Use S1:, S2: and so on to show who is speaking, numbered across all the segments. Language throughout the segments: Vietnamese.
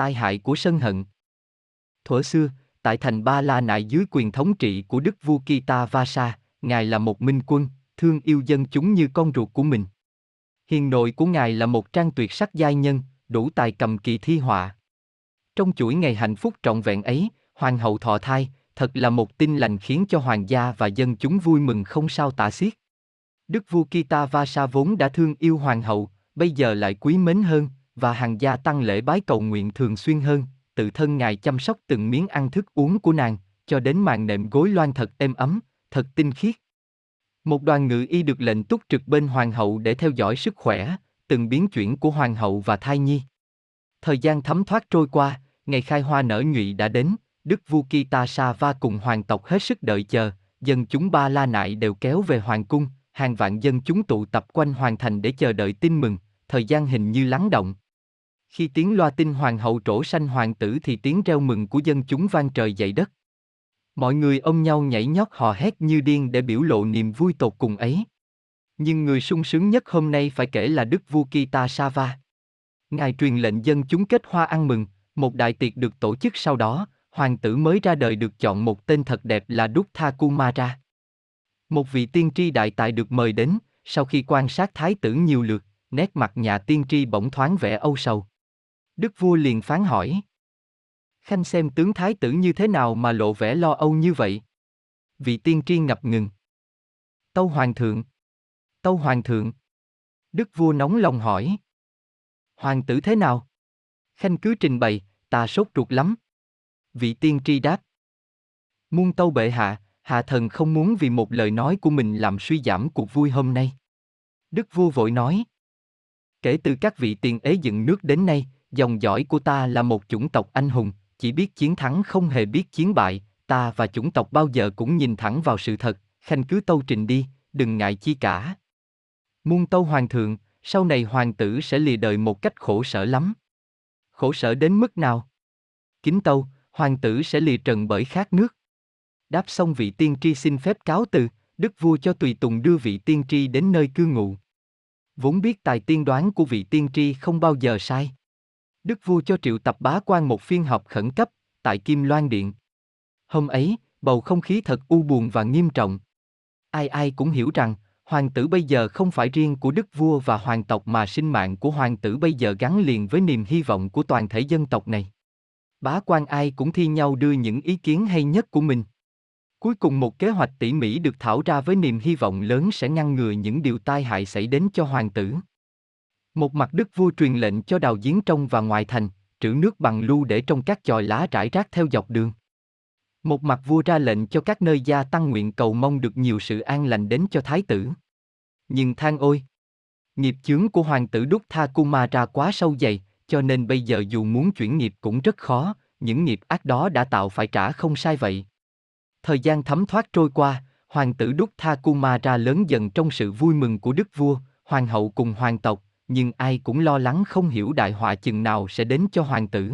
S1: tai hại của sân hận. Thuở xưa, tại thành Ba La Nại dưới quyền thống trị của Đức vua Kita Vasa, Ngài là một minh quân, thương yêu dân chúng như con ruột của mình. Hiền nội của Ngài là một trang tuyệt sắc giai nhân, đủ tài cầm kỳ thi họa. Trong chuỗi ngày hạnh phúc trọn vẹn ấy, Hoàng hậu thọ thai, thật là một tin lành khiến cho hoàng gia và dân chúng vui mừng không sao tả xiết. Đức vua Kita Vasa vốn đã thương yêu hoàng hậu, bây giờ lại quý mến hơn, và hàng gia tăng lễ bái cầu nguyện thường xuyên hơn, tự thân ngài chăm sóc từng miếng ăn thức uống của nàng, cho đến màn nệm gối loan thật êm ấm, thật tinh khiết. Một đoàn ngự y được lệnh túc trực bên hoàng hậu để theo dõi sức khỏe, từng biến chuyển của hoàng hậu và thai nhi. Thời gian thấm thoát trôi qua, ngày khai hoa nở nhụy đã đến, Đức vua Kita va cùng hoàng tộc hết sức đợi chờ, dân chúng Ba La Nại đều kéo về hoàng cung, hàng vạn dân chúng tụ tập quanh hoàng thành để chờ đợi tin mừng, thời gian hình như lắng động. Khi tiếng loa tin hoàng hậu trổ sanh hoàng tử thì tiếng reo mừng của dân chúng vang trời dậy đất. Mọi người ôm nhau nhảy nhót hò hét như điên để biểu lộ niềm vui tột cùng ấy. Nhưng người sung sướng nhất hôm nay phải kể là Đức vua Kita Sava. Ngài truyền lệnh dân chúng kết hoa ăn mừng, một đại tiệc được tổ chức sau đó, hoàng tử mới ra đời được chọn một tên thật đẹp là Duttha Kumara. Một vị tiên tri đại tài được mời đến, sau khi quan sát thái tử nhiều lượt, nét mặt nhà tiên tri bỗng thoáng vẻ âu sầu. Đức vua liền phán hỏi. Khanh xem tướng thái tử như thế nào mà lộ vẻ lo âu như vậy? Vị tiên tri ngập ngừng. Tâu hoàng thượng. Tâu hoàng thượng. Đức vua nóng lòng hỏi. Hoàng tử thế nào? Khanh cứ trình bày, ta sốt ruột lắm. Vị tiên tri đáp. Muôn tâu bệ hạ, hạ thần không muốn vì một lời nói của mình làm suy giảm cuộc vui hôm nay. Đức vua vội nói. Kể từ các vị tiền ế dựng nước đến nay, dòng dõi của ta là một chủng tộc anh hùng, chỉ biết chiến thắng không hề biết chiến bại, ta và chủng tộc bao giờ cũng nhìn thẳng vào sự thật, khanh cứ tâu trình đi, đừng ngại chi cả. Muôn tâu hoàng thượng, sau này hoàng tử sẽ lìa đời một cách khổ sở lắm. Khổ sở đến mức nào? Kính tâu, hoàng tử sẽ lìa trần bởi khát nước. Đáp xong vị tiên tri xin phép cáo từ, đức vua cho tùy tùng đưa vị tiên tri đến nơi cư ngụ. Vốn biết tài tiên đoán của vị tiên tri không bao giờ sai. Đức vua cho triệu tập bá quan một phiên họp khẩn cấp, tại Kim Loan Điện. Hôm ấy, bầu không khí thật u buồn và nghiêm trọng. Ai ai cũng hiểu rằng, hoàng tử bây giờ không phải riêng của đức vua và hoàng tộc mà sinh mạng của hoàng tử bây giờ gắn liền với niềm hy vọng của toàn thể dân tộc này. Bá quan ai cũng thi nhau đưa những ý kiến hay nhất của mình. Cuối cùng một kế hoạch tỉ mỉ được thảo ra với niềm hy vọng lớn sẽ ngăn ngừa những điều tai hại xảy đến cho hoàng tử. Một mặt đức vua truyền lệnh cho đào giếng trong và ngoài thành, trữ nước bằng lưu để trong các chòi lá rải rác theo dọc đường. Một mặt vua ra lệnh cho các nơi gia tăng nguyện cầu mong được nhiều sự an lành đến cho thái tử. Nhưng than ôi! Nghiệp chướng của hoàng tử Đúc Tha Kumara quá sâu dày, cho nên bây giờ dù muốn chuyển nghiệp cũng rất khó, những nghiệp ác đó đã tạo phải trả không sai vậy. Thời gian thấm thoát trôi qua, hoàng tử Đúc Tha Kumara lớn dần trong sự vui mừng của đức vua, hoàng hậu cùng hoàng tộc, nhưng ai cũng lo lắng không hiểu đại họa chừng nào sẽ đến cho hoàng tử.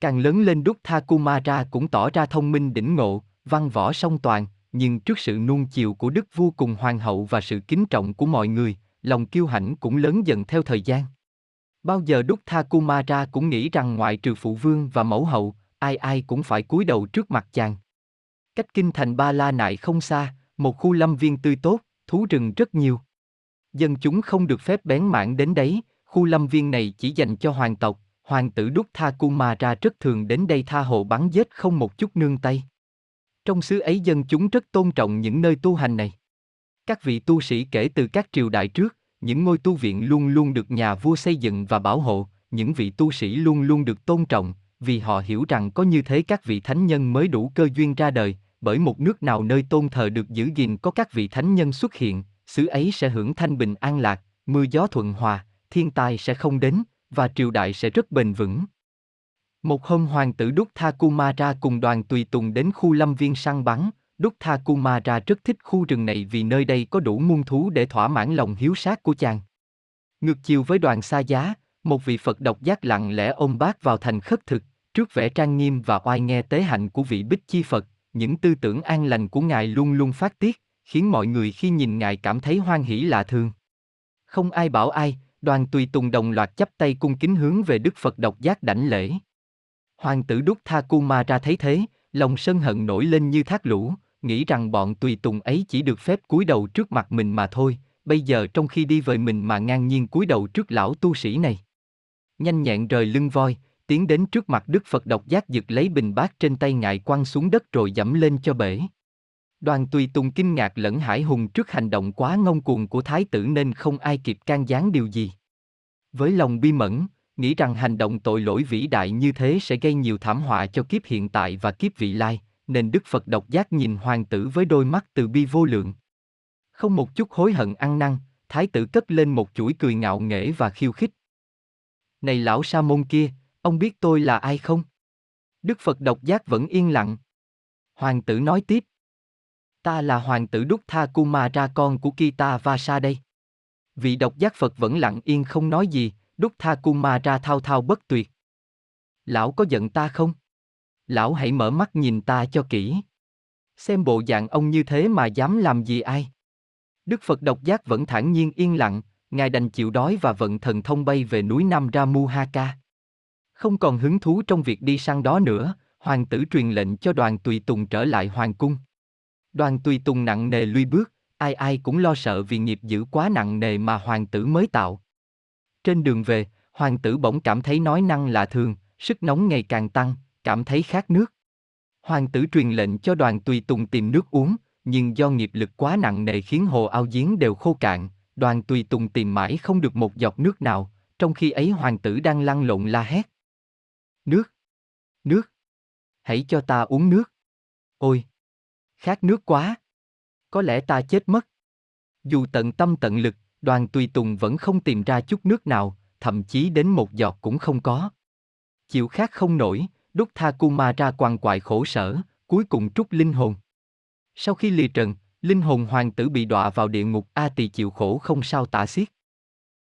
S1: Càng lớn lên Đúc Tha Kumara cũng tỏ ra thông minh đỉnh ngộ, văn võ song toàn, nhưng trước sự nuông chiều của đức vua cùng hoàng hậu và sự kính trọng của mọi người, lòng kiêu hãnh cũng lớn dần theo thời gian. Bao giờ Đúc Tha Kumara cũng nghĩ rằng ngoại trừ phụ vương và mẫu hậu, ai ai cũng phải cúi đầu trước mặt chàng. Cách kinh thành Ba La Nại không xa, một khu lâm viên tươi tốt, thú rừng rất nhiều. Dân chúng không được phép bén mảng đến đấy, khu lâm viên này chỉ dành cho hoàng tộc, hoàng tử Đúc Tha Kumara rất thường đến đây tha hộ bắn giết không một chút nương tay. Trong xứ ấy dân chúng rất tôn trọng những nơi tu hành này. Các vị tu sĩ kể từ các triều đại trước, những ngôi tu viện luôn luôn được nhà vua xây dựng và bảo hộ, những vị tu sĩ luôn luôn được tôn trọng, vì họ hiểu rằng có như thế các vị thánh nhân mới đủ cơ duyên ra đời, bởi một nước nào nơi tôn thờ được giữ gìn có các vị thánh nhân xuất hiện, xứ ấy sẽ hưởng thanh bình an lạc, mưa gió thuận hòa, thiên tai sẽ không đến, và triều đại sẽ rất bền vững. Một hôm hoàng tử Đúc Tha cùng đoàn tùy tùng đến khu lâm viên săn bắn, Đúc Tha rất thích khu rừng này vì nơi đây có đủ muôn thú để thỏa mãn lòng hiếu sát của chàng. Ngược chiều với đoàn xa giá, một vị Phật độc giác lặng lẽ ôm bác vào thành khất thực, trước vẻ trang nghiêm và oai nghe tế hạnh của vị Bích Chi Phật, những tư tưởng an lành của Ngài luôn luôn phát tiết, khiến mọi người khi nhìn Ngài cảm thấy hoan hỷ lạ thường. Không ai bảo ai, đoàn tùy tùng đồng loạt chắp tay cung kính hướng về Đức Phật độc giác đảnh lễ. Hoàng tử Đúc Tha Kumara thấy thế, lòng sân hận nổi lên như thác lũ, nghĩ rằng bọn tùy tùng ấy chỉ được phép cúi đầu trước mặt mình mà thôi, bây giờ trong khi đi về mình mà ngang nhiên cúi đầu trước lão tu sĩ này. Nhanh nhẹn rời lưng voi, tiến đến trước mặt Đức Phật độc giác giật lấy bình bát trên tay ngài quăng xuống đất rồi dẫm lên cho bể. Đoàn tùy tùng kinh ngạc lẫn hải hùng trước hành động quá ngông cuồng của thái tử nên không ai kịp can gián điều gì. Với lòng bi mẫn, nghĩ rằng hành động tội lỗi vĩ đại như thế sẽ gây nhiều thảm họa cho kiếp hiện tại và kiếp vị lai, nên Đức Phật độc giác nhìn hoàng tử với đôi mắt từ bi vô lượng. Không một chút hối hận ăn năn, thái tử cất lên một chuỗi cười ngạo nghễ và khiêu khích. Này lão sa môn kia, ông biết tôi là ai không? Đức Phật độc giác vẫn yên lặng. Hoàng tử nói tiếp. Ta là hoàng tử Đúc Tha Kumara con của Kita Vasa đây. Vị độc giác Phật vẫn lặng yên không nói gì, Đúc Tha Kumara thao thao bất tuyệt. Lão có giận ta không? Lão hãy mở mắt nhìn ta cho kỹ. Xem bộ dạng ông như thế mà dám làm gì ai? Đức Phật độc giác vẫn thản nhiên yên lặng, Ngài đành chịu đói và vận thần thông bay về núi Nam Ramuhaka. Không còn hứng thú trong việc đi săn đó nữa, hoàng tử truyền lệnh cho đoàn tùy tùng trở lại hoàng cung. Đoàn tùy tùng nặng nề lui bước, ai ai cũng lo sợ vì nghiệp dữ quá nặng nề mà hoàng tử mới tạo. Trên đường về, hoàng tử bỗng cảm thấy nói năng lạ thường, sức nóng ngày càng tăng, cảm thấy khát nước. Hoàng tử truyền lệnh cho đoàn tùy tùng tìm nước uống, nhưng do nghiệp lực quá nặng nề khiến hồ ao giếng đều khô cạn, đoàn tùy tùng tìm mãi không được một giọt nước nào, trong khi ấy hoàng tử đang lăn lộn la hét. Nước! Nước! Hãy cho ta uống nước! Ôi! Khát nước quá! Có lẽ ta chết mất. Dù tận tâm tận lực, đoàn tùy tùng vẫn không tìm ra chút nước nào, thậm chí đến một giọt cũng không có. Chịu khát không nổi, đúc tha kuma ra quằn quại khổ sở, cuối cùng trút linh hồn. Sau khi lìa trần, linh hồn hoàng tử bị đọa vào địa ngục A tỳ chịu khổ không sao tả xiết.